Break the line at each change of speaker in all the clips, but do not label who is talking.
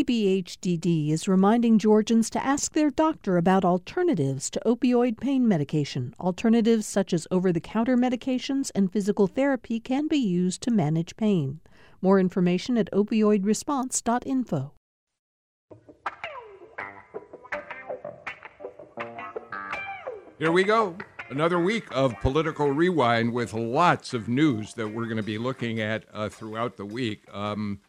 DBHDD is reminding Georgians to ask their doctor about alternatives to opioid pain medication. Alternatives such as over the counter medications and physical therapy can be used to manage pain. More information at opioidresponse.info.
Here we go. Another week of political rewind with lots of news that we're going to be looking at uh, throughout the week. Um,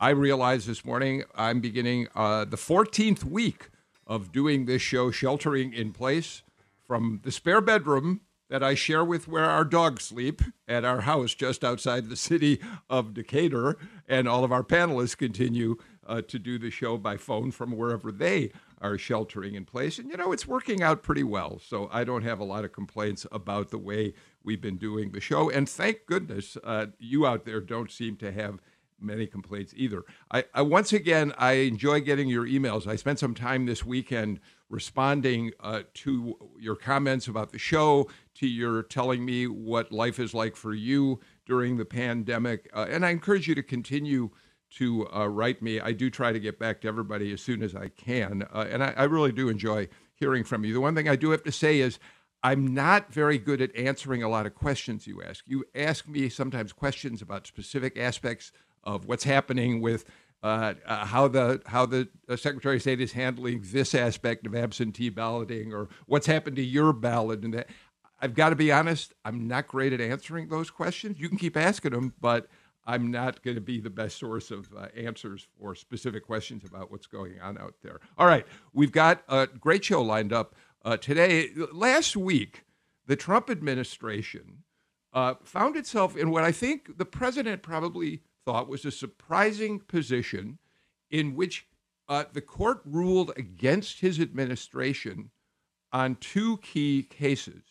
I realized this morning I'm beginning uh, the 14th week of doing this show, Sheltering in Place, from the spare bedroom that I share with where our dogs sleep at our house just outside the city of Decatur. And all of our panelists continue uh, to do the show by phone from wherever they are sheltering in place. And, you know, it's working out pretty well. So I don't have a lot of complaints about the way we've been doing the show. And thank goodness uh, you out there don't seem to have many complaints either. I, I, once again I enjoy getting your emails. I spent some time this weekend responding uh, to your comments about the show, to your telling me what life is like for you during the pandemic, uh, and I encourage you to continue to uh, write me. I do try to get back to everybody as soon as I can, uh, and I, I really do enjoy hearing from you. The one thing I do have to say is. I'm not very good at answering a lot of questions you ask. You ask me sometimes questions about specific aspects of what's happening with uh, uh, how the how the uh, Secretary of State is handling this aspect of absentee balloting, or what's happened to your ballot, and that. I've got to be honest. I'm not great at answering those questions. You can keep asking them, but I'm not going to be the best source of uh, answers for specific questions about what's going on out there. All right, we've got a great show lined up uh, today. Last week, the Trump administration uh, found itself in what I think the president probably thought was a surprising position in which uh, the court ruled against his administration on two key cases.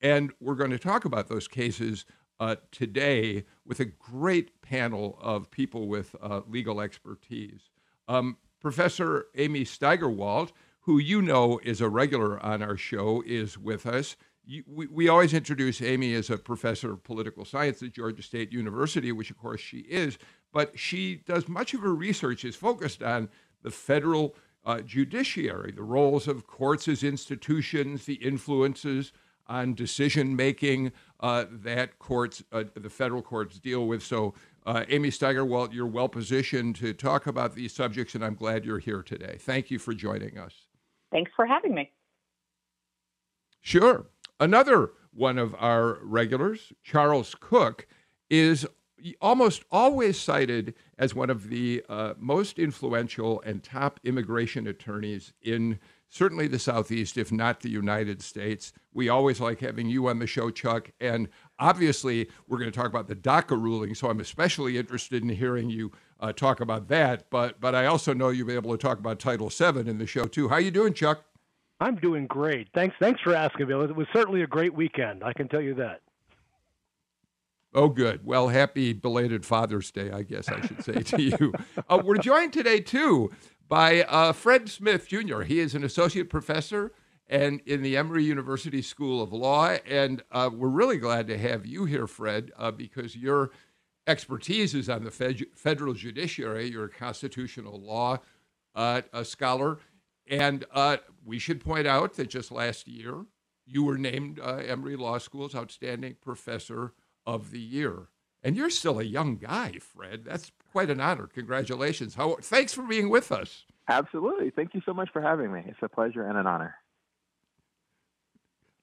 And we're going to talk about those cases uh, today with a great panel of people with uh, legal expertise. Um, Professor Amy Steigerwalt, who you know is a regular on our show, is with us you, we, we always introduce Amy as a professor of political science at Georgia State University, which of course she is, but she does much of her research is focused on the federal uh, judiciary, the roles of courts as institutions, the influences on decision making uh, that courts, uh, the federal courts, deal with. So, uh, Amy Steigerwalt, you're well positioned to talk about these subjects, and I'm glad you're here today. Thank you for joining us.
Thanks for having me.
Sure. Another one of our regulars, Charles Kuck, is almost always cited as one of the uh, most influential and top immigration attorneys in certainly the Southeast, if not the United States. We always like having you on the show, Chuck. And obviously, we're going to talk about the DACA ruling, so I'm especially interested in hearing you uh, talk about that. But but I also know you'll be able to talk about Title VII in the show too. How are you doing, Chuck?
I'm doing great. Thanks. Thanks for asking, Bill. It was certainly a great weekend. I can tell you that.
Oh, good. Well, happy belated Father's Day, I guess I should say to you. Uh, we're joined today, too, by uh, Fred Smith Jr. He is an associate professor and in the Emory University School of Law. And uh, we're really glad to have you here, Fred, uh, because your expertise is on the fed- federal judiciary. You're a constitutional law uh, a scholar. And uh, we should point out that just last year, you were named uh, Emory Law School's Outstanding Professor of the Year. And you're still a young guy, Fred. That's quite an honor. Congratulations. How, thanks for being with us.
Absolutely. Thank you so much for having me. It's a pleasure and an honor.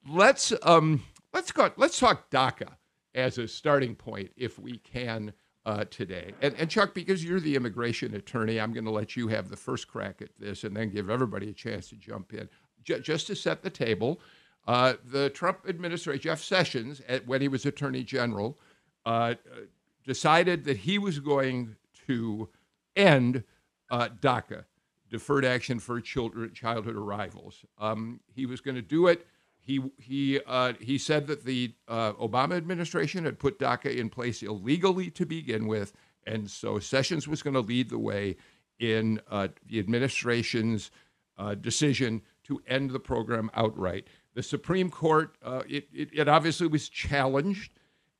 Let's um, let's go, let's talk DACA as a starting point, if we can uh, today. And, and, Chuck, because you're the immigration attorney, I'm going to let you have the first crack at this and then give everybody a chance to jump in. J- just to set the table, uh, the Trump administration, Jeff Sessions, at, when he was attorney general, uh, decided that he was going to end uh, DACA, Deferred Action for Children, Childhood Arrivals. Um, he was going to do it he he uh, he said that the uh, Obama administration had put DACA in place illegally to begin with, and so Sessions was going to lead the way in uh, the administration's uh, decision to end the program outright. The Supreme Court uh, it, it, it obviously was challenged.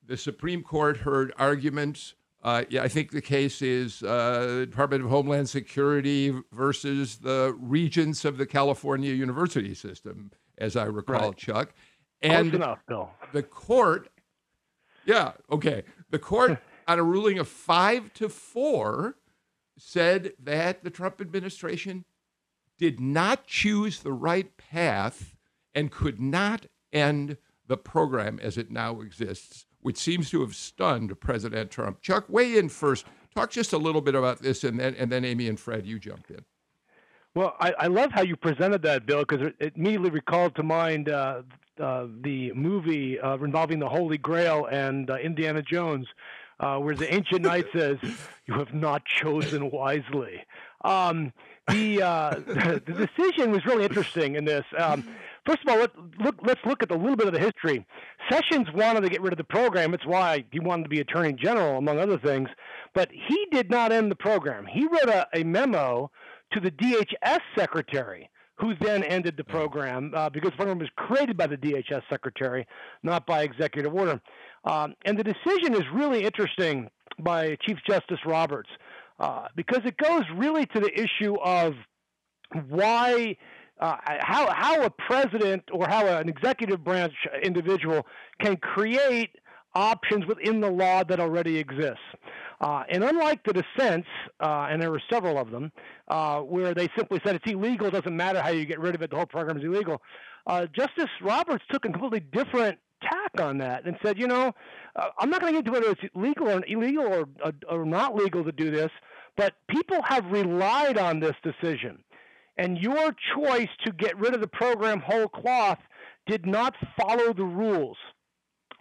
The Supreme Court heard arguments Uh, yeah, I think the case is Department of Homeland Security versus the regents of the California university system, as I recall,
Right.
Chuck.
Close
And
enough, Bill.
the court, yeah, okay. The court, on a ruling of five to four, said that the Trump administration did not choose the right path and could not end the program as it now exists, which seems to have stunned President Trump. Chuck, weigh in first. Talk just a little bit about this, and then and then Amy and Fred, you jump in.
Well, I, I love how you presented that, Bill, because it, it immediately recalled to mind uh, uh, the movie uh, involving the Holy Grail and uh, Indiana Jones, uh, where the ancient knight says, "You have not chosen wisely." Um, the uh, the decision was really interesting in this. Um, first of all, let, look, let's look at a little bit of the history. Sessions wanted to get rid of the program. It's why he wanted to be Attorney General, among other things. But he did not end the program. He wrote a, a memo to the DHS secretary, who then ended the program uh, because the program was created by the DHS secretary, not by executive order. Um, and the decision is really interesting by Chief Justice Roberts uh, because it goes really to the issue of why. Uh, how how a president or how an executive branch individual can create options within the law that already exists. Uh, and unlike the dissents, uh, and there were several of them, uh, where they simply said it's illegal, doesn't matter how you get rid of it, the whole program is illegal, uh, Justice Roberts took a completely different tack on that and said, you know, uh, I'm not going to get into whether it's legal or illegal or, uh, or not legal to do this, but people have relied on this decision. And your choice to get rid of the program whole cloth did not follow the rules.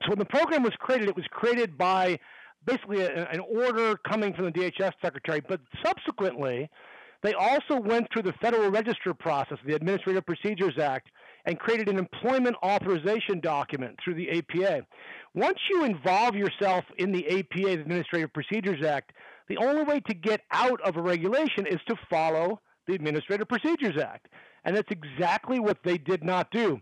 So when the program was created, it was created by basically a, an order coming from the DHS secretary, but subsequently, they also went through the Federal Register process, the Administrative Procedures Act, and created an employment authorization document through the APA. Once you involve yourself in the APA, the Administrative Procedures Act, the only way to get out of a regulation is to follow the Administrative Procedures Act. And that's exactly what they did not do.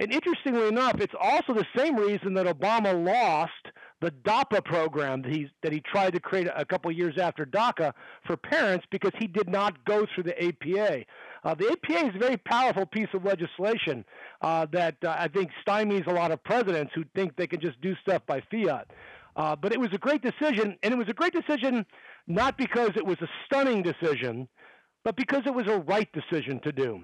And interestingly enough, it's also the same reason that Obama lost the DAPA program that he, that he tried to create a couple years after DACA for parents because he did not go through the APA. Uh, the APA is a very powerful piece of legislation uh, that uh, I think stymies a lot of presidents who think they can just do stuff by fiat. Uh, but it was a great decision, and it was a great decision not because it was a stunning decision, but because it was a right decision to do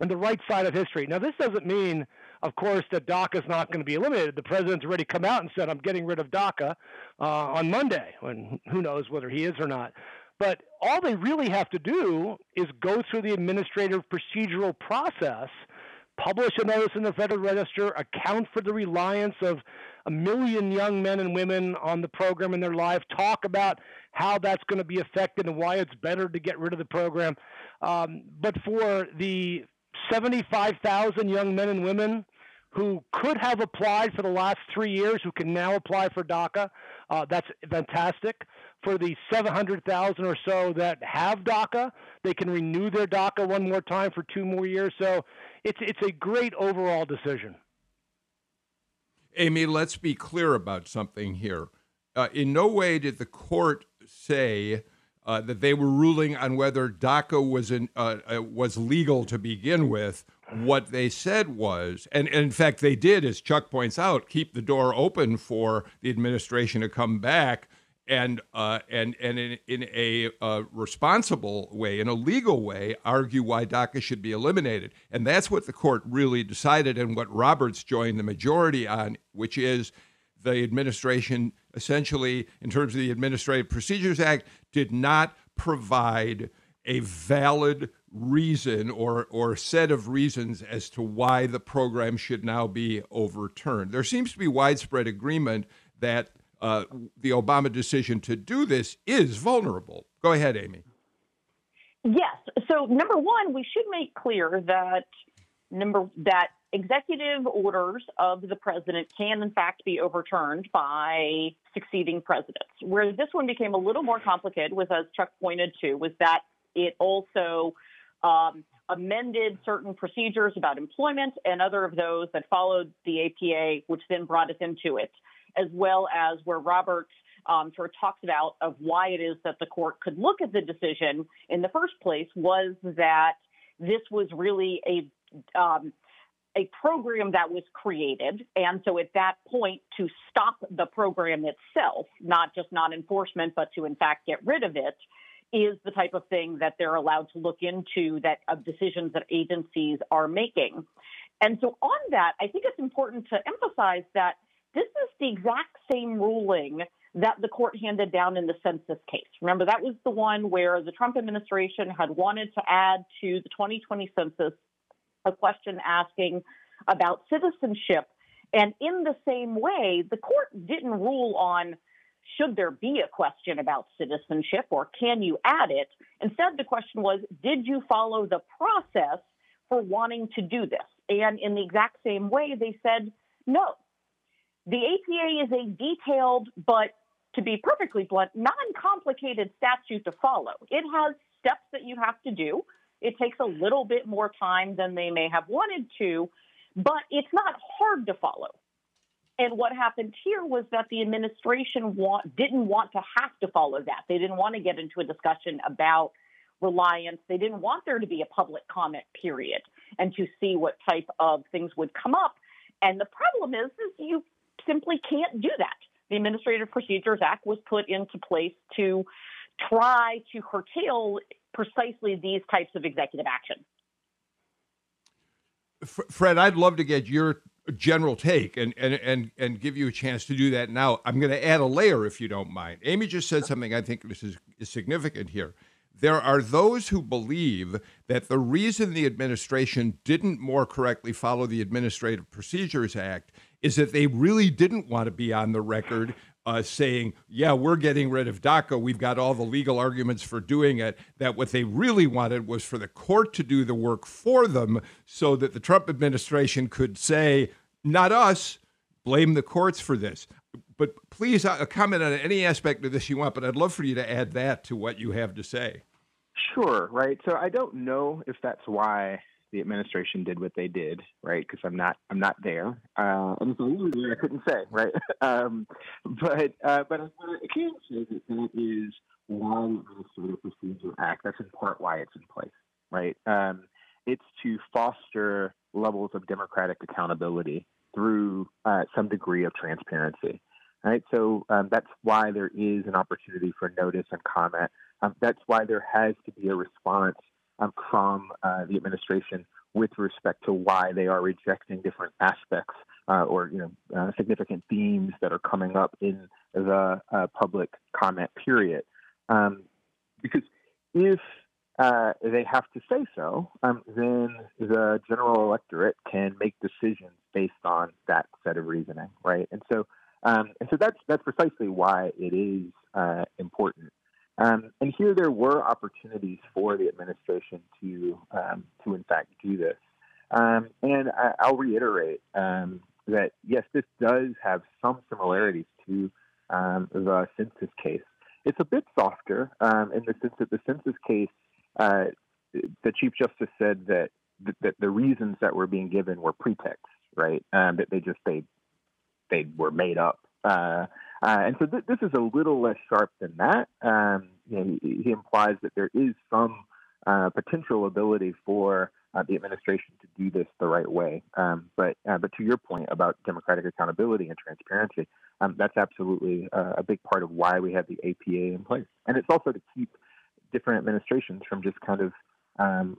and the right side of history. Now, this doesn't mean, of course, that DACA is not going to be eliminated. The president's already come out and said, I'm getting rid of DACA uh, on Monday, and who knows whether he is or not. But all they really have to do is go through the administrative procedural process, publish a notice in the Federal Register, account for the reliance of a million young men and women on the program in their life, talk about how that's going to be affected and why it's better to get rid of the program. Um, but for the 75,000 young men and women who could have applied for the last three years, who can now apply for DACA. Uh, that's fantastic. For the 700,000 or so that have DACA, they can renew their DACA one more time for two more years. So it's it's a great overall decision.
Amy, let's be clear about something here. Uh, in no way did the court say uh, that they were ruling on whether DACA was in, uh, uh, was legal to begin with. What they said was, and, and in fact they did, as Chuck points out, keep the door open for the administration to come back and uh, and and in, in a uh, responsible way, in a legal way, argue why DACA should be eliminated, and that's what the court really decided, and what Roberts joined the majority on, which is the administration essentially, in terms of the Administrative Procedures Act, did not provide a valid reason or or set of reasons as to why the program should now be overturned. There seems to be widespread agreement that uh, the Obama decision to do this is vulnerable. Go ahead, Amy.
Yes. So number one, we should make clear that number that executive orders of the president can in fact be overturned by succeeding presidents. Where this one became a little more complicated was, as Chuck pointed to, was that it also um, amended certain procedures about employment and other of those that followed the APA, which then brought us into it, as well as where Roberts um, sort of talks about of why it is that the court could look at the decision in the first place was that this was really a um, a program that was created. And so at that point, to stop the program itself, not just non enforcement, but to in fact get rid of it, is the type of thing that they're allowed to look into that of decisions that agencies are making. And so on that, I think it's important to emphasize that this is the exact same ruling that the court handed down in the census case. Remember, that was the one where the Trump administration had wanted to add to the 2020 census a question asking about citizenship. And in the same way, the court didn't rule on should there be a question about citizenship or can you add it? Instead, the question was did you follow the process for wanting to do this? And in the exact same way, they said no. The APA is a detailed, but to be perfectly blunt, non complicated statute to follow. It has steps that you have to do. It takes a little bit more time than they may have wanted to, but it's not hard to follow. And what happened here was that the administration want, didn't want to have to follow that. They didn't want to get into a discussion about reliance. They didn't want there to be a public comment period and to see what type of things would come up. And the problem is, is you simply can't do that. The Administrative Procedures Act was put into place to try to curtail precisely these types of executive action.
Fred, I'd love to get your general take and, and, and, and give you a chance to do that now. I'm going to add a layer if you don't mind. Amy just said something I think this is, is significant here. There are those who believe that the reason the administration didn't more correctly follow the Administrative Procedures Act is that they really didn't want to be on the record uh, saying, yeah, we're getting rid of DACA. We've got all the legal arguments for doing it. That what they really wanted was for the court to do the work for them so that the Trump administration could say, not us, blame the courts for this. But please uh, comment on any aspect of this you want, but I'd love for you to add that to what you have to say.
Sure, right. So I don't know if that's why the administration did what they did, right? Because I'm not I'm not there, uh, and I couldn't say, right? um, but uh, but I can say that that is why the Administrative Procedure Act. That's in part why it's in place, right? Um, it's to foster levels of democratic accountability through uh, some degree of transparency. Right, so um, that's why there is an opportunity for notice and comment. Um, that's why there has to be a response um, from uh, the administration with respect to why they are rejecting different aspects uh, or you know uh, significant themes that are coming up in the uh, public comment period. Um, because if uh, they have to say so, um, then the general electorate can make decisions based on that set of reasoning, right? And so, um, and so that's that's precisely why it is uh, important um, and here there were opportunities for the administration to um, to in fact do this. Um, and I, will reiterate um, that yes, this does have some similarities to um, the census case. It's a bit softer um, in the sense that the census case, uh, the chief justice said that that the reasons that were being given were pretexts, right? that they just they they were made up. Uh, uh, and so th- this is a little less sharp than that. Um, you know, he, he, implies that there is some uh, potential ability for uh, the administration to do this the right way. Um, but uh, but to your point about democratic accountability and transparency, um, that's absolutely uh, a big part of why we have the APA in place. And it's also to keep different administrations from just kind of um,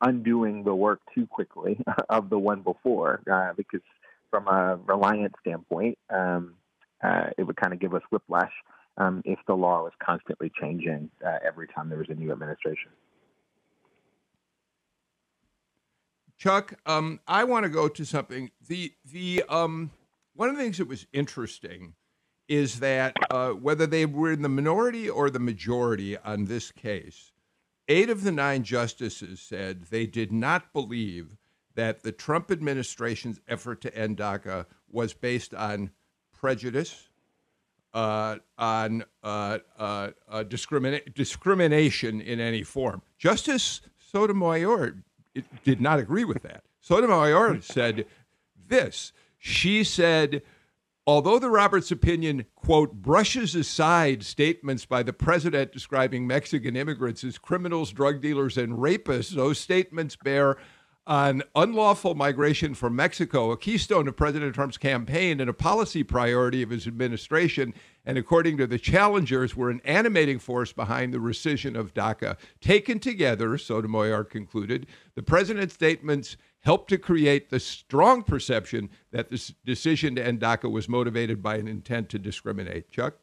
undoing the work too quickly of the one before, uh, because from a reliance standpoint, um, uh, it would kind of give us whiplash um, if the law was constantly changing uh, every time there was a new administration.
Chuck, um, I want to go to something. The the um, one of the things that was interesting is that uh, whether they were in the minority or the majority on this case, eight of the nine justices said they did not believe that the Trump administration's effort to end DACA was based on prejudice, uh, on uh, uh, uh, discrimina- discrimination in any form. Justice Sotomayor did not agree with that. Sotomayor said this. She said Although the Roberts opinion, quote, brushes aside statements by the president describing Mexican immigrants as criminals, drug dealers, and rapists, those statements bear on unlawful migration from Mexico, a keystone of President Trump's campaign and a policy priority of his administration, and according to the challengers, were an animating force behind the rescission of DACA. Taken together, Sotomayor concluded, the president's statements helped to create the strong perception that this decision to end DACA was motivated by an intent to discriminate. Chuck?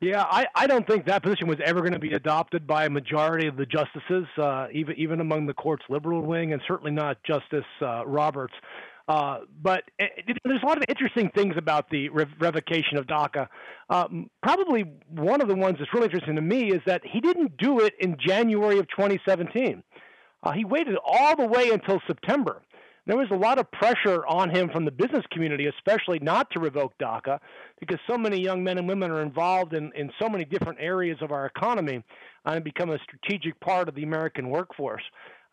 Yeah, I, I don't think that position was ever going to be adopted by a majority of the justices, uh, even even among the court's liberal wing, and certainly not Justice uh, Roberts. Uh, but it, eh, there's a lot of interesting things about the revocation of DACA. Um, probably one of the ones that's really interesting to me is that he didn't do it in January of 2017. Uh, he waited all the way until September. There was a lot of pressure on him from the business community, especially not to revoke DACA, because so many young men and women are involved in, in so many different areas of our economy and become a strategic part of the American workforce.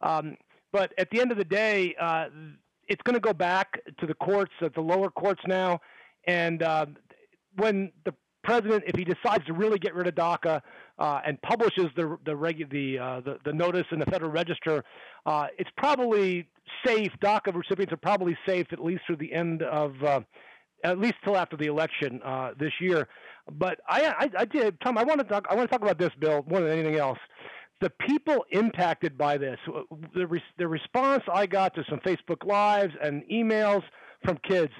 Um, but at the end of the day, uh, it's going to go back to the courts, at the lower courts now. And uh, when the president, if he decides to really get rid of DACA uh, and publishes the the, regu- the, uh, the, the notice in the Federal Register, uh, it's probably safe. DACA recipients are probably safe at least through the end of. Uh, at least till after the election uh, this year, but I, I, I did, Tom. I want to talk. I want to talk about this bill more than anything else. The people impacted by this, the, re- the response I got to some Facebook lives and emails from kids,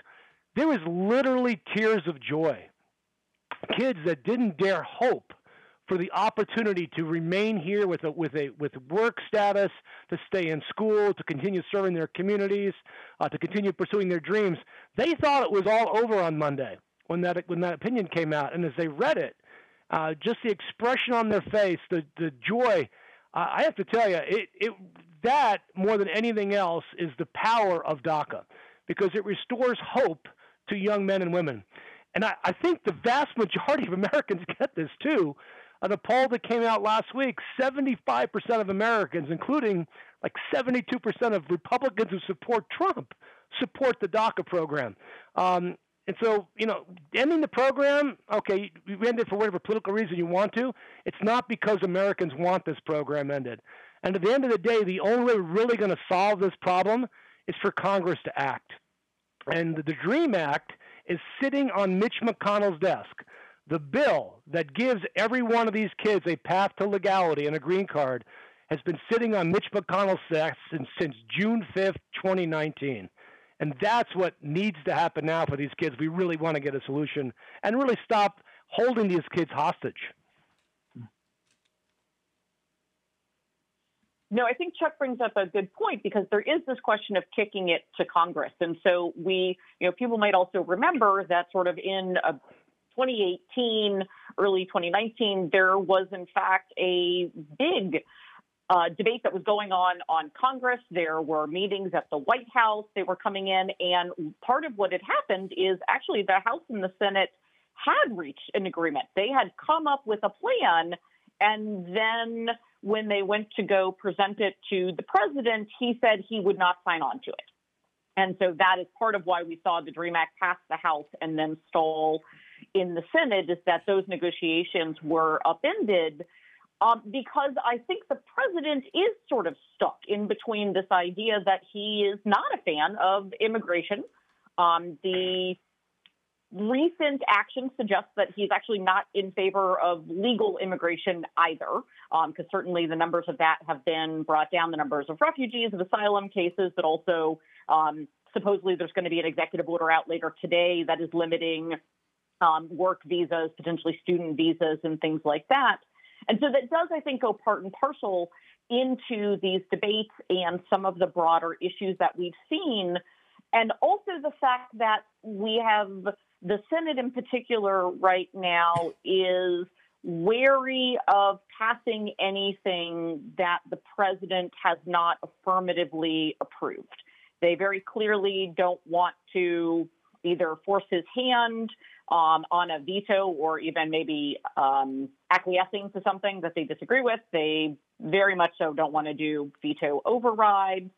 there was literally tears of joy kids that didn't dare hope for the opportunity to remain here with a with a with work status, to stay in school, to continue serving their communities, uh, to continue pursuing their dreams. They thought it was all over on Monday when that when that opinion came out, and as they read it, uh, just the expression on their face, the the joy. Uh, I have to tell you, it it that more than anything else is the power of DACA, because it restores hope to young men and women. And I, I think the vast majority of Americans get this too. On a poll that came out last week, 75% of Americans, including like 72% of Republicans who support Trump, support the DACA program. Um, and so, you know, ending the program, okay, you end it for whatever political reason you want to. It's not because Americans want this program ended. And at the end of the day, the only way we're really going to solve this problem is for Congress to act. And the DREAM Act is sitting on Mitch McConnell's desk. The bill that gives every one of these kids a path to legality and a green card has been sitting on Mitch McConnell's desk since, since June 5th, 2019. And that's what needs to happen now for these kids. We really want to get a solution and really stop holding these kids hostage.
No, I think Chuck brings up a good point because there is this question of kicking it to Congress. And so we, you know, people might also remember that sort of in 2018, early 2019, there was in fact a big uh, debate that was going on on Congress. There were meetings at the White House. They were coming in. And part of what had happened is actually the House and the Senate had reached an agreement. They had come up with a plan. And then when they went to go present it to the president, he said he would not sign on to it. And so that is part of why we saw the DREAM Act pass the House and then stall in the Senate, is that those negotiations were upended um, because I think the president is sort of stuck in between this idea that he is not a fan of immigration. Um, the recent action suggests that he's actually not in favor of legal immigration either, because um, certainly the numbers of that have been brought down, the numbers of refugees, of asylum cases, but also um, supposedly there's going to be an executive order out later today that is limiting um, work visas, potentially student visas, and things like that. And so that does, I think, go part and parcel into these debates and some of the broader issues that we've seen. And also the fact that we have the Senate in particular right now is wary of passing anything that the president has not affirmatively approved. They very clearly don't want to either force his hand um, on a veto or even maybe um, acquiescing to something that they disagree with. They very much so don't want to do veto overrides.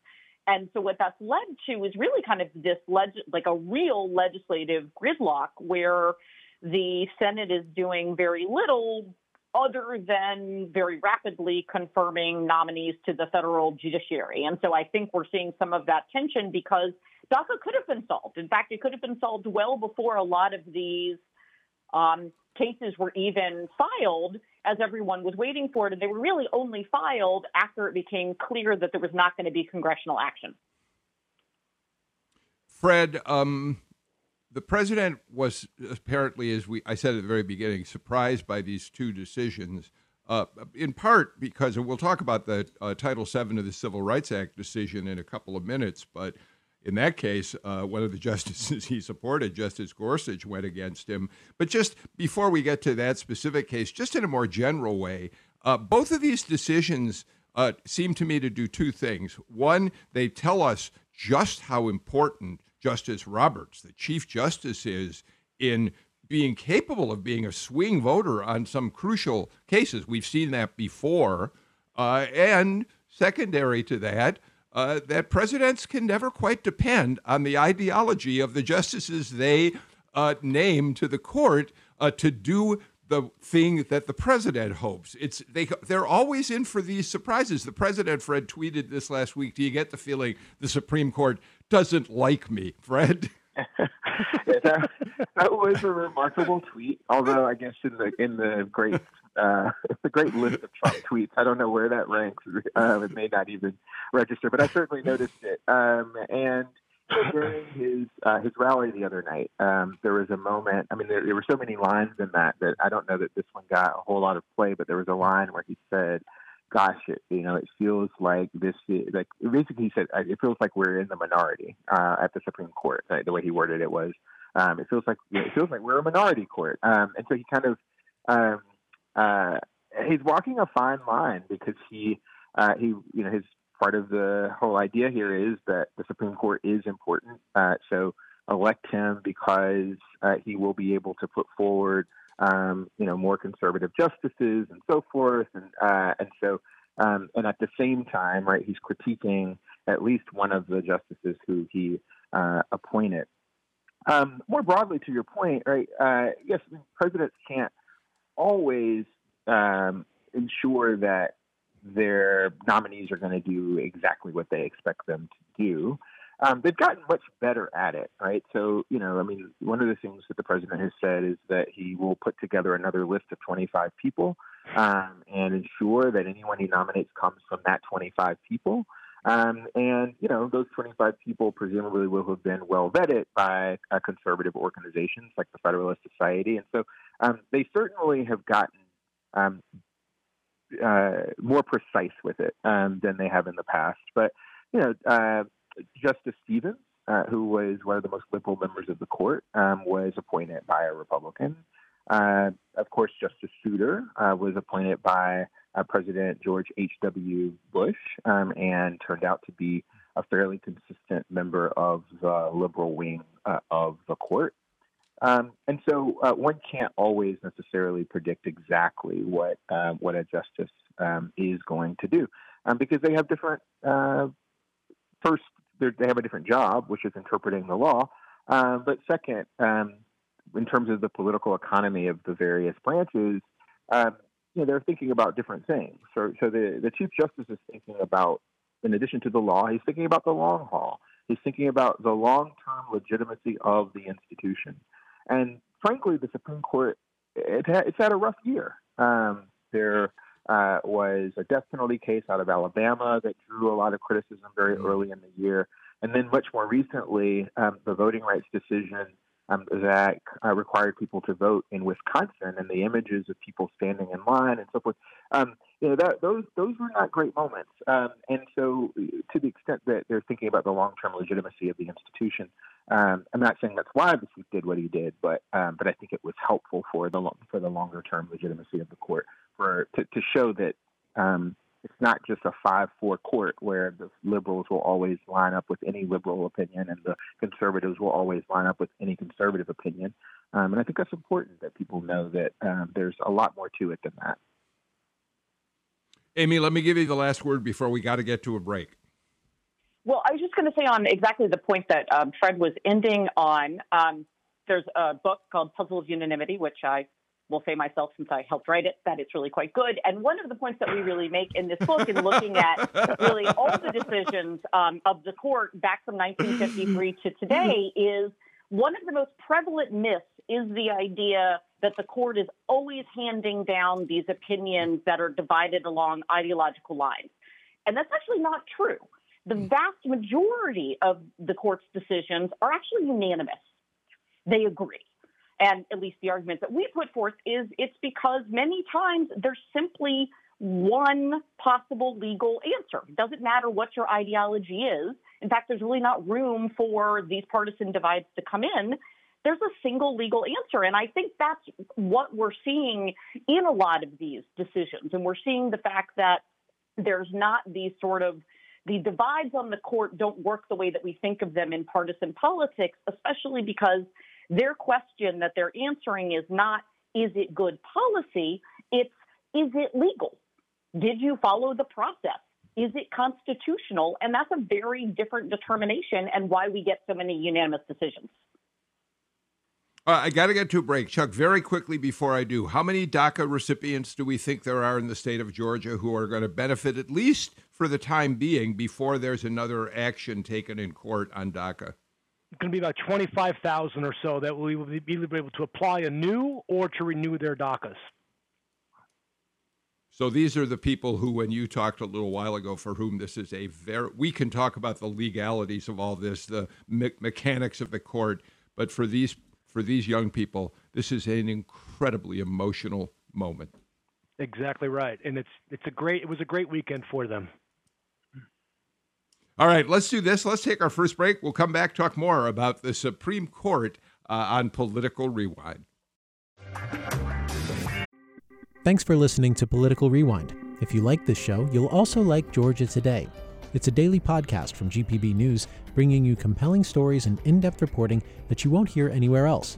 And so what that's led to is really kind of this leg- like a real legislative gridlock where the Senate is doing very little other than very rapidly confirming nominees to the federal judiciary. And so I think we're seeing some of that tension because DACA could have been solved. In fact, it could have been solved well before a lot of these um, cases were even filed as everyone was waiting for it. And they were really only filed after it became clear that there was not going to be congressional action.
Fred, um, the president was apparently, as we I said at the very beginning, surprised by these two decisions. Uh, in part because, and we'll talk about the uh, Title VII of the Civil Rights Act decision in a couple of minutes, but in that case, uh, one of the justices he supported, Justice Gorsuch, went against him. But just before we get to that specific case, just in a more general way, uh, both of these decisions uh, seem to me to do two things. One, they tell us just how important Justice Roberts, the Chief Justice, is in being capable of being a swing voter on some crucial cases. We've seen that before. Uh, and secondary to that, uh, that presidents can never quite depend on the ideology of the justices they uh, name to the court uh, to do the thing that the president hopes. It's they they're always in for these surprises. The president Fred tweeted this last week. Do you get the feeling the Supreme Court doesn't like me, Fred?
that, that was a remarkable tweet. Although I guess in the in the great uh, a great list of Trump tweets, I don't know where that ranks. Um, it may not even register, but I certainly noticed it. Um, and during his uh, his rally the other night, um, there was a moment. I mean, there, there were so many lines in that that I don't know that this one got a whole lot of play, but there was a line where he said, "Gosh, it you know, it feels like this. Like basically, he said, it feels like we're in the minority uh, at the Supreme Court. The way he worded it was, um, it feels like it feels like we're a minority court. Um, and so he kind of um, uh, he's walking a fine line because he uh, he you know his part of the whole idea here is that the Supreme Court is important. Uh, so elect him because uh, he will be able to put forward, um, you know, more conservative justices and so forth. And uh, and so um, and at the same time, right, he's critiquing at least one of the justices who he uh, appointed. Um, more broadly, to your point, right? Uh, yes, presidents can't always um, ensure that their nominees are going to do exactly what they expect them to do. Um, they've gotten much better at it, right? So, you know, I mean, one of the things that the president has said is that he will put together another list of 25 people um, and ensure that anyone he nominates comes from that 25 people. Um, and, you know, those 25 people presumably will have been well vetted by uh, conservative organizations like the Federalist Society. And so um, they certainly have gotten um, uh, more precise with it um, than they have in the past. But you know, uh, Justice Stevens, uh, who was one of the most liberal members of the court, um, was appointed by a Republican. Uh, of course, Justice Souter uh, was appointed by uh, President George H.W. Bush um, and turned out to be a fairly consistent member of the liberal wing of the court. Um, and so uh, one can't always necessarily predict exactly what um, what a justice um, is going to do um, because they have different. Uh, first, they have a different job, which is interpreting the law. Uh, but second, um, in terms of the political economy of the various branches, you know, they're thinking about different things. So, so the, the chief justice is thinking about, in addition to the law, he's thinking about the long haul. He's thinking about the long-term legitimacy of the institution. And frankly, the Supreme Court it, it's had a rough year. Um, there uh, was a death penalty case out of Alabama that drew a lot of criticism very mm-hmm. early in the year, and then much more recently, um, the voting rights decision um, that uh, required people to vote in Wisconsin, and the images of people standing in line and so forth. Um, you know, that, those those were not great moments. Um, and so, to the extent that they're thinking about the long term legitimacy of the institution, um, I'm not saying that's why chief did what he did, but um, but I think it was helpful for the for the longer term legitimacy of the court for to, to show that um, it's not just a five-four court where the liberals will always line up with any liberal opinion and the conservatives will always line up with any conservative opinion. Um, and I think that's important that people know that um, there's a lot more to it than that.
Amy, let me give you the last word before we got to get to a break.
Well, I was just going to say on exactly the point that um, Fred was ending on. Um, there's a book called Puzzle of Unanimity, which I will say myself since I helped write it that it's really quite good. And one of the points that we really make in this book, in looking at really all the decisions um, of the court back from 1953 to today, is one of the most prevalent myths is the idea that the court is always handing down these opinions that are divided along ideological lines. And that's actually not true. The vast majority of the court's decisions are actually unanimous. They agree. And at least the argument that we put forth is it's because many times there's simply one possible legal answer. It doesn't matter what your ideology is. In fact, there's really not room for these partisan divides to come in. There's a single legal answer. And I think that's what we're seeing in a lot of these decisions. And we're seeing the fact that there's not these sort of the divides on the court don't work the way that we think of them in partisan politics, especially because their question that they're answering is not, is it good policy? It's, is it legal? Did you follow the process? Is it constitutional? And that's a very different determination and why we get so many unanimous decisions.
Uh, I got to get to a break. Chuck, very quickly before I do, how many DACA recipients do we think there are in the state of Georgia who are going to benefit, at least for the time being, before there's another action taken in court on DACA?
Going to be about 25,000 or so that we will be able to apply anew or to renew their DACAs.
So these are the people who, when you talked a little while ago, for whom this is a very, we can talk about the legalities of all this, the me- mechanics of the court, but for these for these young people, this is an incredibly emotional moment.
Exactly right, and it's it's a great it was a great weekend for them.
All right, let's do this. Let's take our first break. We'll come back talk more about the Supreme Court uh, on Political Rewind.
Thanks for listening to Political Rewind. If you like this show, you'll also like Georgia Today. It's a daily podcast from GPB News, bringing you compelling stories and in depth reporting that you won't hear anywhere else.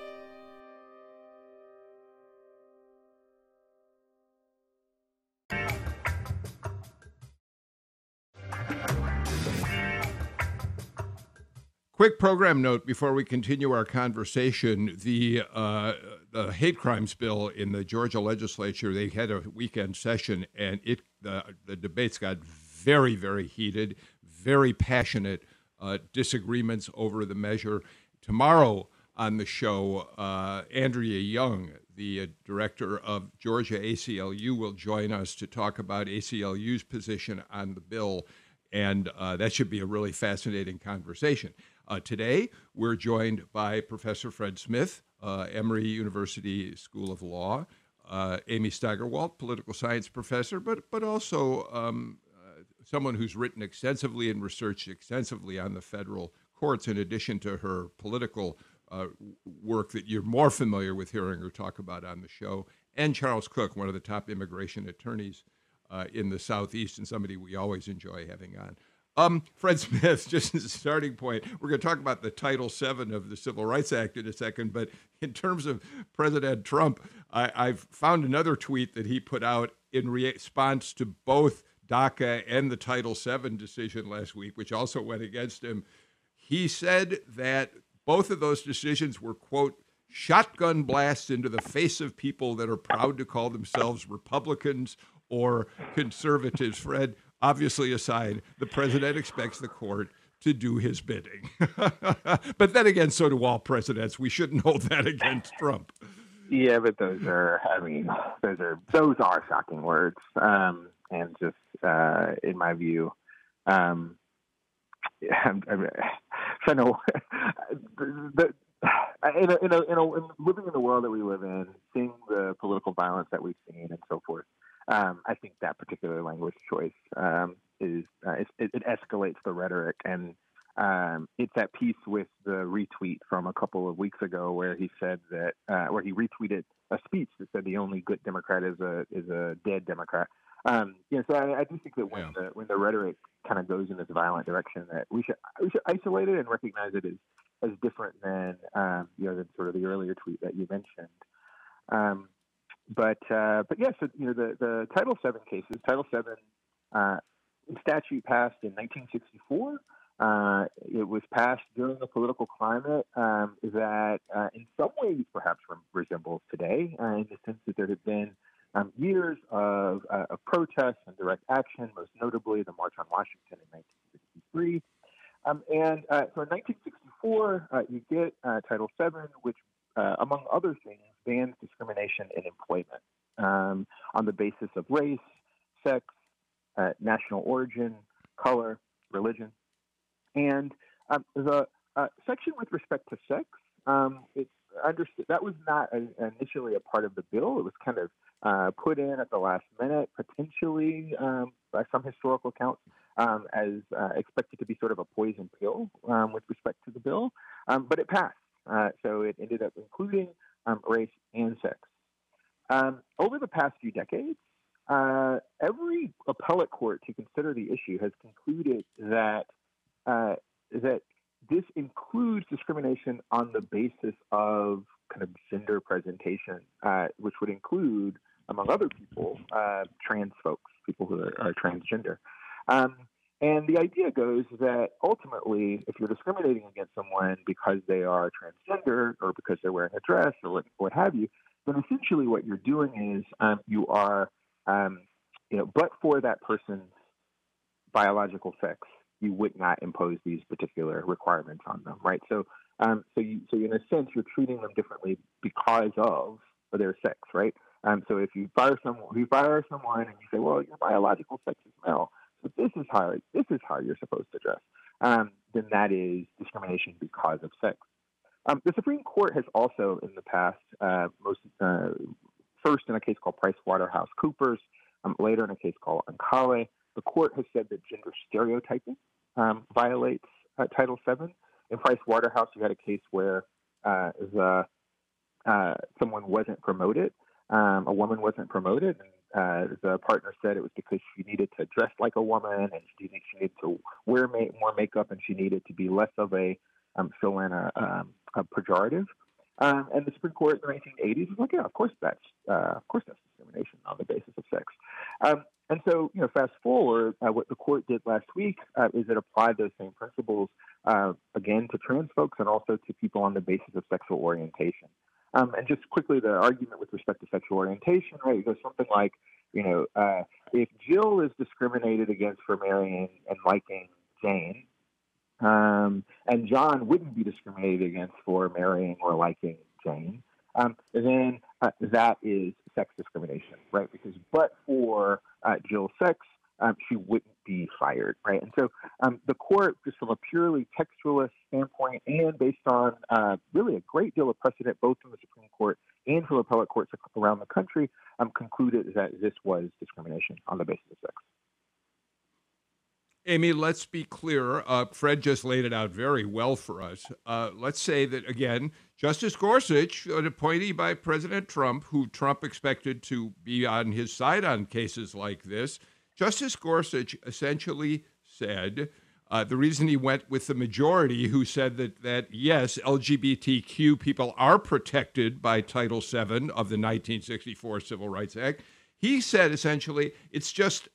Quick program note before we continue our conversation: the uh, the hate crimes bill in the Georgia legislature. They had a weekend session, and it the the debates got very very heated, very passionate uh, disagreements over the measure. Tomorrow on the show, uh, Andrea Young, the uh, director of Georgia ACLU, will join us to talk about ACLU's position on the bill, and uh, that should be a really fascinating conversation. Uh, today, we're joined by Professor Fred Smith, uh, Emory University School of Law, uh, Amy Steigerwalt, political science professor, but but also um, uh, someone who's written extensively and researched extensively on the federal courts, in addition to her political uh, work that you're more familiar with hearing her talk about on the show, and Charles Kuck, one of the top immigration attorneys uh, in the Southeast, and somebody we always enjoy having on. Um, Fred Smith, just as a starting point, we're going to talk about the Title VII of the Civil Rights Act in a second. But in terms of President Trump, I, I've found another tweet that he put out in response to both DACA and the Title VII decision last week, which also went against him. He said that both of those decisions were, quote, shotgun blasts into the face of people that are proud to call themselves Republicans or conservatives. Fred, obviously aside, the president expects the court to do his bidding. but then again, so do all presidents. We shouldn't hold that against Trump.
Yeah, but those are, I mean, those are those are shocking words, um, and just uh, in my view, um, I'm, I'm, the, in a, in a, in a, in living in the world that we live in, seeing the political violence that we've seen and so forth, um, I think that particular language choice um, is uh, it, it, escalates the rhetoric, and um, it's at peace with the retweet from a couple of weeks ago where he said that uh, where he retweeted a speech that said the only good Democrat is a is a dead Democrat. Um, you know, so I, I do think that when yeah. the when the rhetoric kind of goes in this violent direction, that we should we should isolate it and recognize it as as different than um, you know than sort of the earlier tweet that you mentioned. Um, but uh, but yeah, so you know the the Title VII cases, Title VII uh, statute passed in 1964. Uh, it was passed during a political climate um, that, uh, in some ways, perhaps resembles today, uh, in the sense that there had been um, years of, uh, of protests and direct action, most notably the March on Washington in 1963. Um, and so in 1964, uh, you get Title VII, which, among other things, bans discrimination in employment um, on the basis of race, sex, national origin, color, religion. And um, the uh, section with respect to sex, um, it's understood that was not a, initially a part of the bill. It was kind of uh, put in at the last minute, potentially um, by some historical accounts, um, as uh, expected to be sort of a poison pill um, with respect to the bill. Um, but it passed, uh, so it ended up including race and sex. over the past few decades, uh, every appellate court to consider the issue has concluded that uh, that this includes discrimination on the basis of kind of gender presentation, uh, which would include, among other people, uh, trans folks, people who are, are transgender. Um, and the idea goes that ultimately, if you're discriminating against someone because they are transgender or because they're wearing a dress or what, what have you, then essentially what you're doing is um, you are, um, you know, but for that person's biological sex, you would not impose these particular requirements on them, right? So, um, so you, so in a sense, you're treating them differently because of their sex, right? Um, so if you fire someone, if you fire someone, and you say, well, your biological sex is male, this is how this is how you're supposed to dress, um, then that is discrimination because of sex. Um, the Supreme Court has also, in the past, uh, most uh, first in a case called Price Waterhouse Coopers, um, later in a case called Oncale, the court has said that gender stereotyping um, violates uh, Title VII. In Price Waterhouse, you had a case where uh, the uh, someone wasn't promoted, um, a woman wasn't promoted, and uh, the partner said it was because she needed to dress like a woman and she needed, she needed to wear ma- more makeup and she needed to be less of a um, fill in a, um, a pejorative. Um, and the Supreme Court in the 1980s was like, yeah, of course that's uh, of course that's discrimination on the basis of sex. Um, and so, you know, fast forward, uh, what the court did last week uh, is it applied those same principles uh, again to trans folks and also to people on the basis of sexual orientation. Um, and just quickly, the argument with respect to sexual orientation, right? It goes something like, you know, uh, if Jill is discriminated against for marrying and liking Jane, um, and John wouldn't be discriminated against for marrying or liking Jane, um, then uh, that is sex discrimination, right? Because but for uh, Jill's sex, um, she wouldn't be fired, right? And so um, the court, just from a purely textualist standpoint, and based on uh, really a great deal of precedent, both from the Supreme Court and from appellate courts around the country, um, concluded that this was discrimination on the basis of sex.
Amy, let's be clear. Uh, Fred just laid it out very well for us. Uh, let's say that, again, Justice Gorsuch, an appointee by President Trump, who Trump expected to be on his side on cases like this, Justice Gorsuch essentially said uh, the reason he went with the majority, who said that, that yes, LGBTQ people are protected by Title VII of the 1964 Civil Rights Act, he said essentially it's just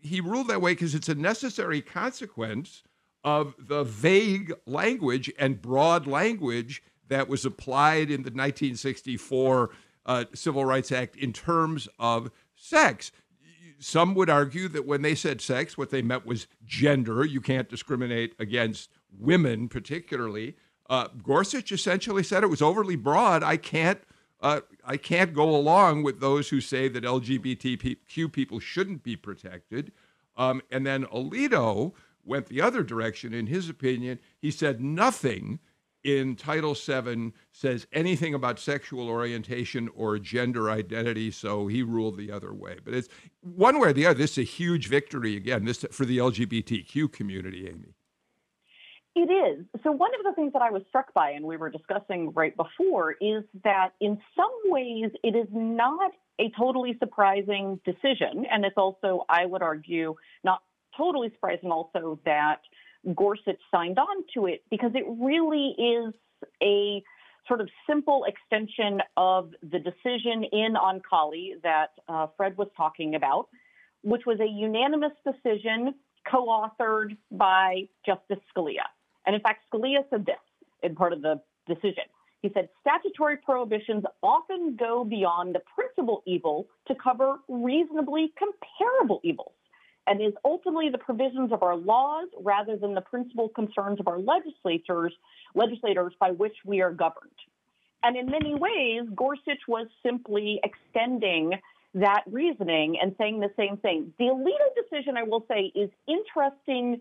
he ruled that way because it's a necessary consequence of the vague language and broad language that was applied in the 1964 uh, Civil Rights Act in terms of sex. Some would argue that when they said sex, what they meant was gender. You can't discriminate against women, particularly. Uh, Gorsuch essentially said it was overly broad. I can't. Uh, I can't go along with those who say that LGBTQ people shouldn't be protected. Um, and then Alito went the other direction. In his opinion, he said nothing in Title VII says anything about sexual orientation or gender identity, so he ruled the other way. But it's one way or the other. This is a huge victory again. This for the LGBTQ community, Amy.
It is. So, one of the things that I was struck by, and we were discussing right before, is that in some ways it is not a totally surprising decision. And it's also, I would argue, not totally surprising also that Gorsuch signed on to it because it really is a sort of simple extension of the decision in Oncale that uh, Fred was talking about, which was a unanimous decision co authored by Justice Scalia. And in fact, Scalia said this in part of the decision. He said statutory prohibitions often go beyond the principal evil to cover reasonably comparable evils and is ultimately the provisions of our laws rather than the principal concerns of our legislators legislators by which we are governed. And in many ways, Gorsuch was simply extending that reasoning and saying the same thing. The Alito decision, I will say, is interesting.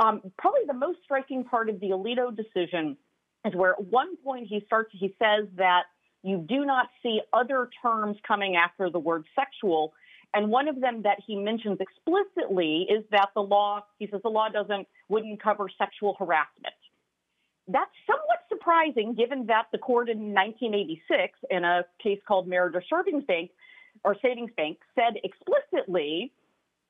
Um, probably the most striking part of the Alito decision is where at one point he starts, he says that you do not see other terms coming after the word sexual. And one of them that he mentions explicitly is that the law, he says the law doesn't, wouldn't cover sexual harassment. That's somewhat surprising given that the court in 1986 in a case called Meritor Savings Bank or Savings Bank said explicitly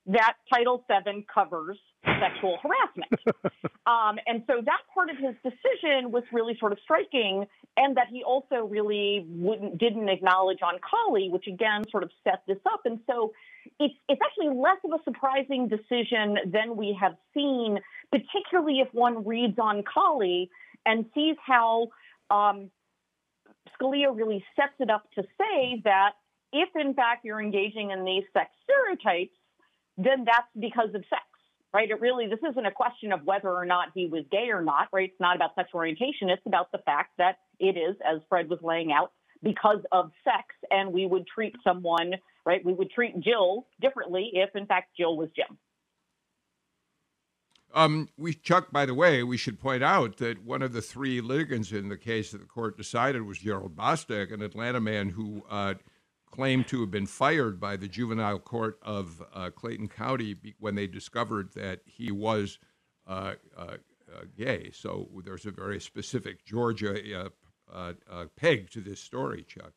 that Title VII covers sexual harassment. Um, and so that part of his decision was really sort of striking, and that he also really wouldn't didn't acknowledge Oncale, which again sort of set this up. And so it's it's actually less of a surprising decision than we have seen, particularly if one reads Oncale and sees how um, Scalia really sets it up to say that if in fact you're engaging in these sex stereotypes, then that's because of sex, right? It really, this isn't a question of whether or not he was gay or not, right? It's not about sexual orientation. It's about the fact that it is, as Fred was laying out, because of sex. And we would treat someone, right? We would treat Jill differently if in fact Jill was Jim.
Um, we, Chuck, by the way, we should point out that one of the three litigants in the case that the court decided was Gerald Bostock, an Atlanta man who uh, claimed to have been fired by the juvenile court of uh, Clayton County when they discovered that he was uh, uh, uh gay. So there's a very specific Georgia uh, peg to this story, Chuck.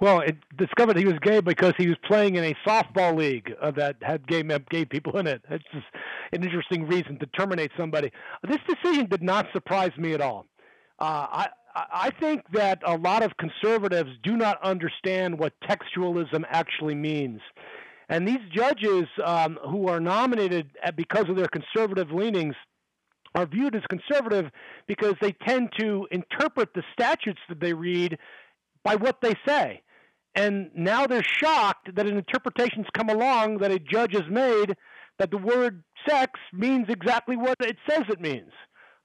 Well, it discovered he was gay because he was playing in a softball league that had gay gay people in it. It's just an interesting reason to terminate somebody. This decision did not surprise me at all. Uh, I I think that a lot of conservatives do not understand what textualism actually means. And these judges um, who are nominated because of their conservative leanings are viewed as conservative because they tend to interpret the statutes that they read by what they say. And now they're shocked that an interpretation's come along that a judge has made that the word sex means exactly what it says it means.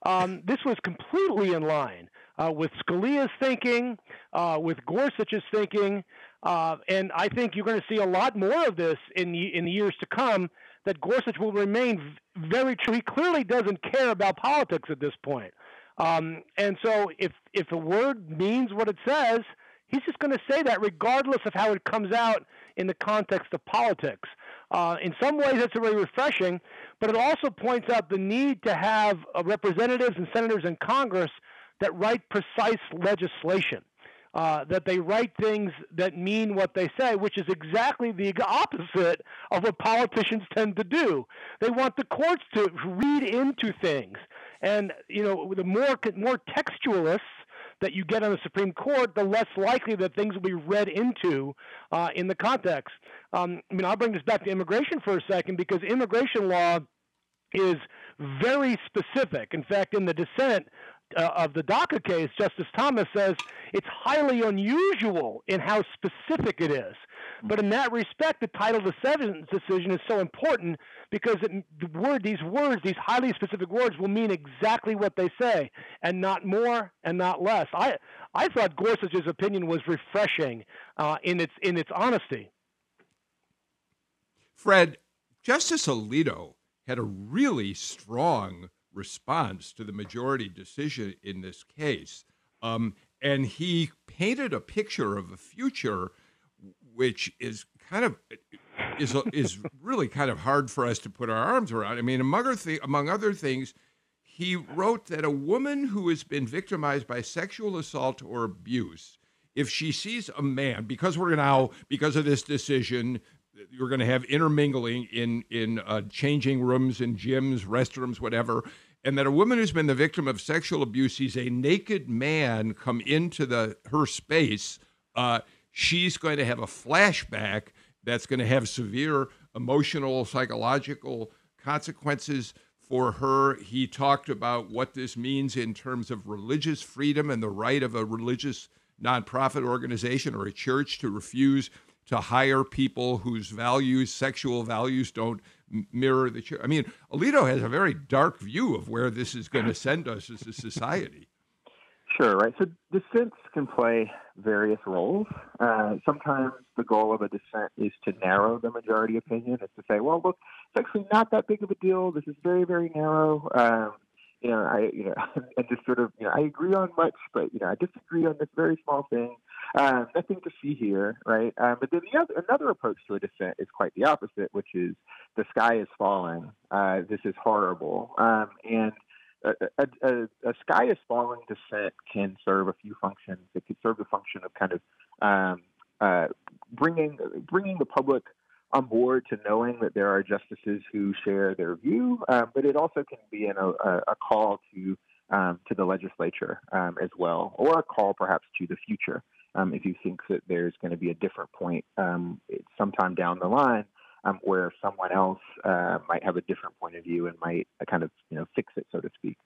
Um, this was completely in line uh, with Scalia's thinking, uh, with Gorsuch's thinking, uh, and I think you're going to see a lot more of this in the, in the years to come. That Gorsuch will remain very true. He clearly doesn't care about politics at this point, um, and so if if a word means what it says, He's just going to say that regardless of how it comes out in the context of politics. Uh, in some ways, it's very refreshing, but it also points out the need to have uh, representatives and senators in Congress that write precise legislation. Uh, that they write things that mean what they say, which is exactly the opposite of what politicians tend to do. They want the courts to read into things, and you know, the more more textualists that you get on the Supreme Court, the less likely that things will be read into uh, in the context. Um, I mean, I'll bring this back to immigration for a second because immigration law is very specific. In fact, in the dissent, uh, of the DACA case, Justice Thomas says it's highly unusual in how specific it is. But in that respect, the Title VII decision is so important because it, the word, these words, these highly specific words, will mean exactly what they say, and not more and not less. I I thought Gorsuch's opinion was refreshing uh, in its in its honesty.
Fred, Justice Alito had a really strong response to the majority decision in this case. Um, and he painted a picture of a future which is kind of is is really kind of hard for us to put our arms around. I mean, among other, th- among other things, he wrote that a woman who has been victimized by sexual assault or abuse, if she sees a man, because we're now because of this decision, you're going to have intermingling in in uh, changing rooms and gyms, restrooms, whatever. and that a woman who's been the victim of sexual abuse sees a naked man come into the her space, uh, she's going to have a flashback that's going to have severe emotional, psychological consequences for her. He talked about what this means in terms of religious freedom and the right of a religious nonprofit organization or a church to refuse to hire people whose values, sexual values, don't mirror the church. I mean, Alito has a very dark view of where this is going to send us as a society.
Sure, right. So dissents can play various roles. Uh, sometimes the goal of a dissent is to narrow the majority opinion. It's to say, well, look, it's actually not that big of a deal. This is very, very narrow. Um, you know, I, you know, and just sort of, you know, I agree on much, but you know, I disagree on this very small thing. Uh, nothing to see here, right? Um, but then the other, another approach to a dissent is quite the opposite, which is the sky is falling. Uh, this is horrible, um, and a, a, a, sky is falling dissent can serve a few functions. It could serve the function of kind of um, uh, bringing bringing the public on board to knowing that there are justices who share their view, um, but it also can be a, a call to um, to the legislature um, as well, or a call perhaps to the future um, if you think that there's going to be a different point um, sometime down the line um, where someone else uh, might have a different point of view and might uh, kind of you know fix it, so to speak.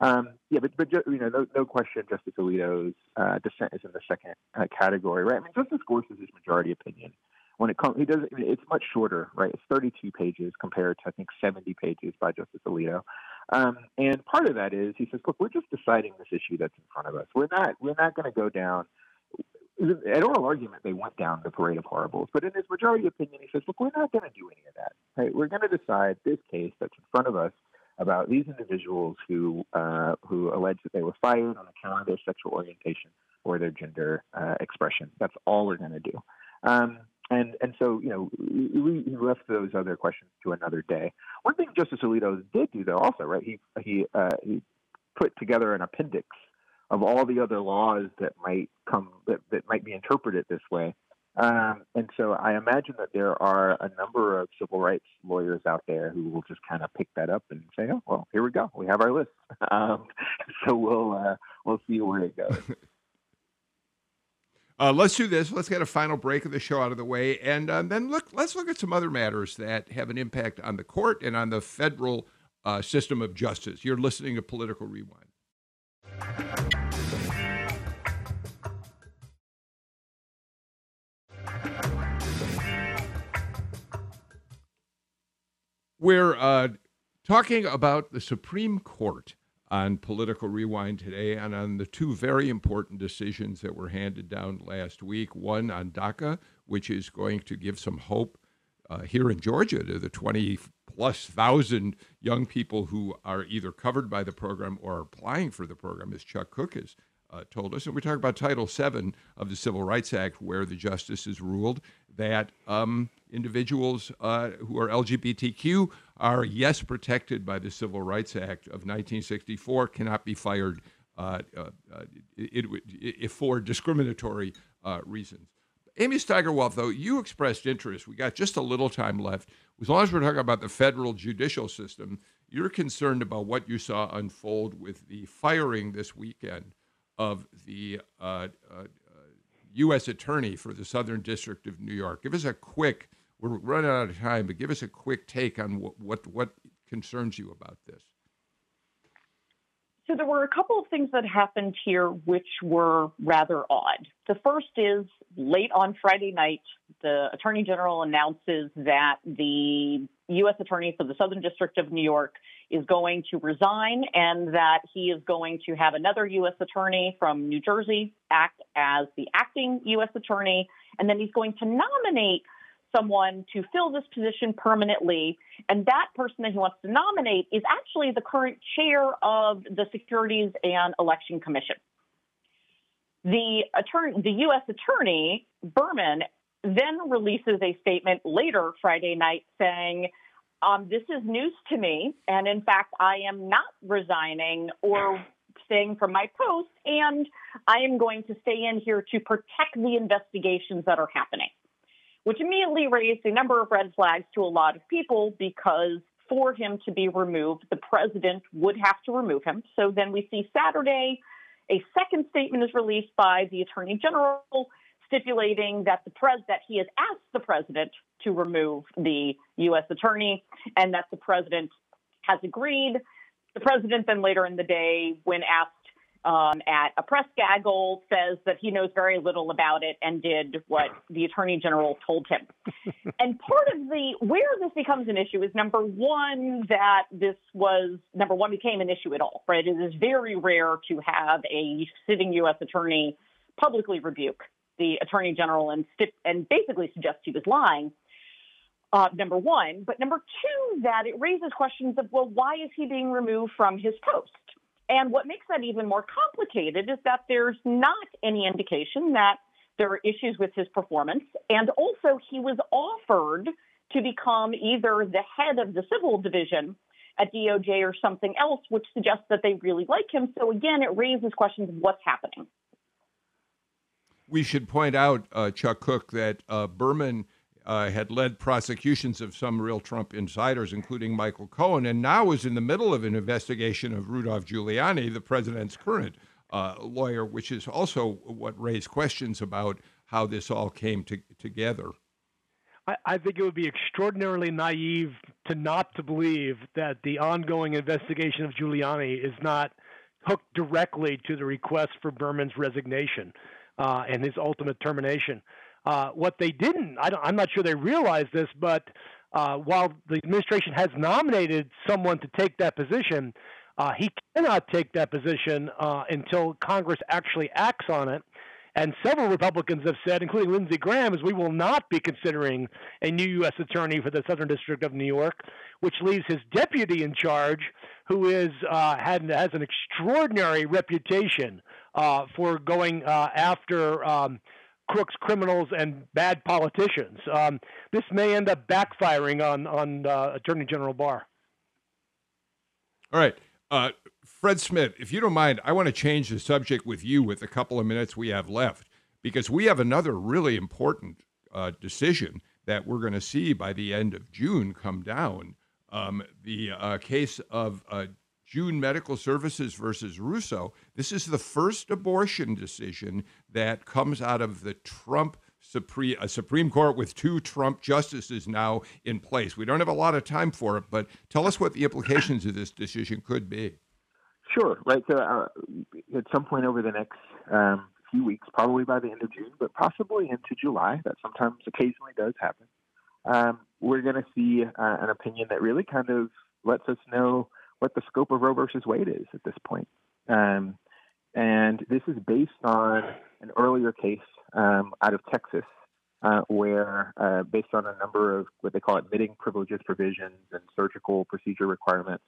Um, yeah, but but you know, no, no question, Justice Alito's uh, dissent is in the second uh, category, right? I mean, Justice Gorsuch's majority opinion when it comes, he does. It's much shorter, right? It's 32 pages compared to I think 70 pages by Justice Alito. Um, and part of that is he says, look, we're just deciding this issue that's in front of us. We're not we're not going to go down. At oral argument, they went down the parade of horribles, but in his majority opinion, he says, look, we're not going to do any of that. Right? We're going to decide this case that's in front of us about these individuals who uh, who allege that they were fired on account of their sexual orientation or their gender uh, expression. That's all we're going to do. Um, and and so you know we, we left those other questions to another day. One thing Justice Alito did do though also right he he uh, he put together an appendix of all the other laws that might come that, that might be interpreted this way. Um, and so I imagine that there are a number of civil rights lawyers out there who will just kind of pick that up and say, "Oh, well, here we go. We have our list." Um, so we'll uh, we'll see where it goes.
Uh, let's do this. Let's get a final break of the show out of the way, and um, then look. Let's look at some other matters that have an impact on the court and on the federal uh, system of justice. You're listening to Political Rewind. We're uh, talking about the Supreme Court on Political Rewind today and on the two very important decisions that were handed down last week. One on DACA, which is going to give some hope uh, here in Georgia to the 20 plus thousand young people who are either covered by the program or are applying for the program, as Chuck Kuck has uh, told us. And we talk about Title VII of the Civil Rights Act, where the justices ruled that um, individuals uh, who are LGBTQ are, yes, protected by the Civil Rights Act of 1964, cannot be fired uh, uh, it, it, it, for discriminatory uh, reasons. Amy Steigerwalt, though, you expressed interest. We got just a little time left. As long as we're talking about the federal judicial system, you're concerned about what you saw unfold with the firing this weekend of the uh, uh, U.S. Attorney for the Southern District of New York. Give us a quick we're running out of time, but give us a quick take on what what, what concerns you about this.
So there were a couple of things that happened here which were rather odd. The first is late on Friday night, the Attorney General announces that the U.S. Attorney for the Southern District of New York is going to resign and that he is going to have another U.S. Attorney from New Jersey act as the acting U.S. Attorney, and then he's going to nominate someone to fill this position permanently. And that person that he wants to nominate is actually the current chair of the Securities and Election Commission. The attorney, the U.S. attorney, Berman, then releases a statement later Friday night saying, um, this is news to me. And in fact, I am not resigning or staying from my post, and I am going to stay in here to protect the investigations that are happening which immediately raised a number of red flags to a lot of people because for him to be removed, the president would have to remove him. So then we see Saturday, a second statement is released by the attorney general stipulating that the pres that he has asked the president to remove the U.S. attorney and that the president has agreed. The president then later in the day, when asked um, at a press gaggle says that he knows very little about it and did what the attorney general told him. and part of the where this becomes an issue is number one that this was number one became an issue at all. Right, it is very rare to have a sitting U.S. attorney publicly rebuke the attorney general and and basically suggests he was lying. Uh, number one, but number two, that it raises questions of well, why is he being removed from his post? And what makes that even more complicated is that there's not any indication that there are issues with his performance. And also, he was offered to become either the head of the civil division at DOJ or something else, which suggests that they really like him. So, again, it raises questions of what's happening.
We should point out, uh, Chuck Kuck, that uh, Berman uh, had led prosecutions of some real Trump insiders, including Michael Cohen, and now is in the middle of an investigation of Rudolph Giuliani, the president's current uh, lawyer, which is also what raised questions about how this all came to, together.
I, I think it would be extraordinarily naive to not to believe that the ongoing investigation of Giuliani is not hooked directly to the request for Berman's resignation uh, and his ultimate termination. Uh, what they didn't, I am not sure they realized this, but uh, while the administration has nominated someone to take that position, uh, he cannot take that position uh, until Congress actually acts on it. And several Republicans have said, including Lindsey Graham, is we will not be considering a new U.S. attorney for the Southern District of New York, which leaves his deputy in charge, who is uh, had, has an extraordinary reputation uh, for going uh, after um, crooks, criminals, and bad politicians. Um, this may end up backfiring on on uh, Attorney General Barr.
All right, uh, Fred Smith, if you don't mind, I want to change the subject with you with a couple of minutes we have left because we have another really important uh, decision that we're going to see by the end of June come down. Um, the uh, case of June Medical Services versus Russo. This is the first abortion decision that comes out of the Trump Supreme, a Supreme Court with two Trump justices now in place. We don't have a lot of time for it, but tell us what the implications of this decision could be.
Sure. Right. So, uh, at some point over the next um, few weeks, probably by the end of June, but possibly into July, that sometimes occasionally does happen, um, we're going to see uh, an opinion that really kind of lets us know what the scope of Roe versus Wade is at this point. Um, and this is based on an earlier case um, out of Texas, uh, where, uh, based on a number of what they call admitting privileges provisions and surgical procedure requirements,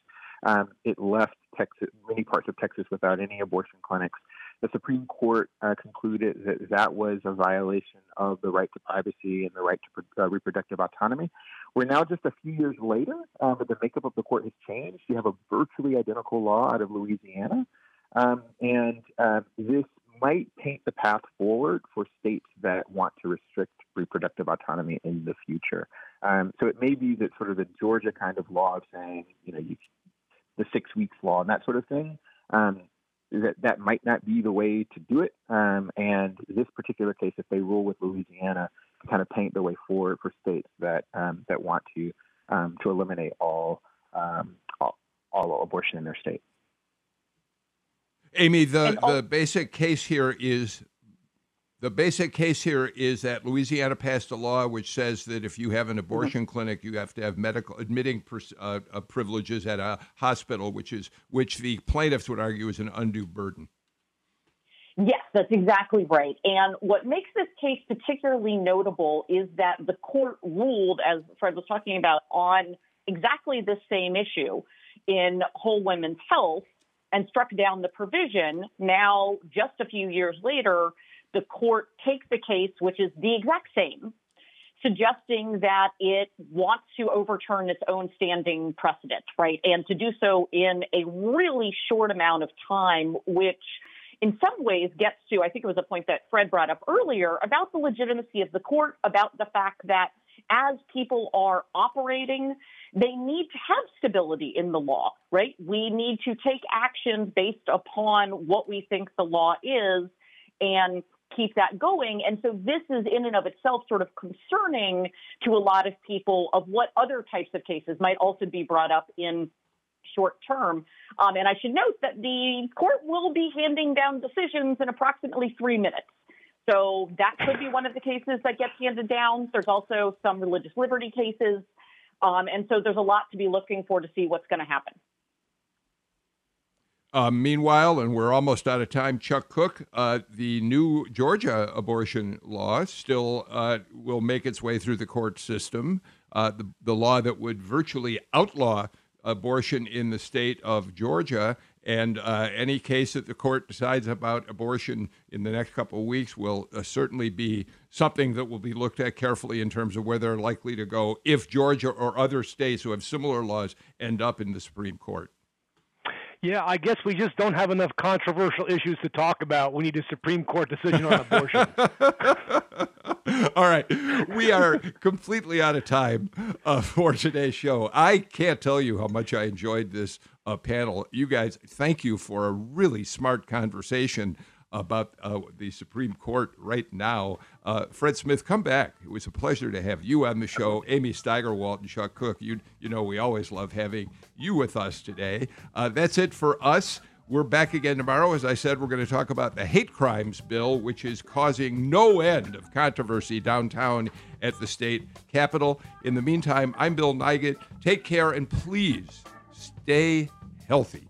um, it left Texas, many parts of Texas without any abortion clinics. The Supreme Court uh, concluded that that was a violation of the right to privacy and the right to uh, reproductive autonomy. We're now just a few years later, uh, but the makeup of the court has changed. You have a virtually identical law out of Louisiana, um, and uh, this might paint the path forward for states that want to restrict reproductive autonomy in the future. Um, so it may be that sort of the Georgia kind of law of saying, you know, you the six weeks law and that sort of thing. Um, that that might not be the way to do it. Um, and this particular case, if they rule with Louisiana, kind of paint the way forward for states that um, that want to um, to eliminate all, um, all, all abortion in their state.
Amy, the, the basic case here is the basic case here is that Louisiana passed a law which says that if you have an abortion mm-hmm. clinic, you have to have medical admitting uh, uh, privileges at a hospital, which is which the plaintiffs would argue is an undue burden.
Yes, that's exactly right. And what makes this case particularly notable is that the court ruled, as Fred was talking about, on exactly the same issue in Whole Women's Health and struck down the provision. Now, just a few years later, the court takes the case, which is the exact same, suggesting that it wants to overturn its own standing precedent, right? And to do so in a really short amount of time, which in some ways gets to, I think it was a point that Fred brought up earlier about the legitimacy of the court, about the fact that as people are operating, they need to have stability in the law, right? We need to take actions based upon what we think the law is and keep that going. And so this is in and of itself sort of concerning to a lot of people of what other types of cases might also be brought up in short term. Um, and I should note that the court will be handing down decisions in approximately three minutes. So that could be one of the cases that gets handed down. There's also some religious liberty cases. Um, and so there's a lot to be looking for to see what's going to happen.
Uh, meanwhile, and we're almost out of time, Chuck Kuck, uh, the new Georgia abortion law still uh, will make its way through the court system. Uh, the, the law that would virtually outlaw abortion in the state of Georgia. And uh, any case that the court decides about abortion in the next couple of weeks will uh, certainly be something that will be looked at carefully in terms of where they're likely to go if Georgia or other states who have similar laws end up in the Supreme Court.
Yeah, I guess we just don't have enough controversial issues to talk about. We need a Supreme Court decision on abortion.
All right. We are completely out of time uh, for today's show. I can't tell you how much I enjoyed this uh, panel. You guys, thank you for a really smart conversation about uh, the Supreme Court right now. Uh, Fred Smith, come back. It was a pleasure to have you on the show. Amy Steigerwalt and Chuck Kuck, you, you know we always love having you with us today. Uh, that's it for us. We're back again tomorrow. As I said, we're going to talk about the hate crimes bill, which is causing no end of controversy downtown at the state capitol. In the meantime, I'm Bill Nigut. Take care and please stay healthy.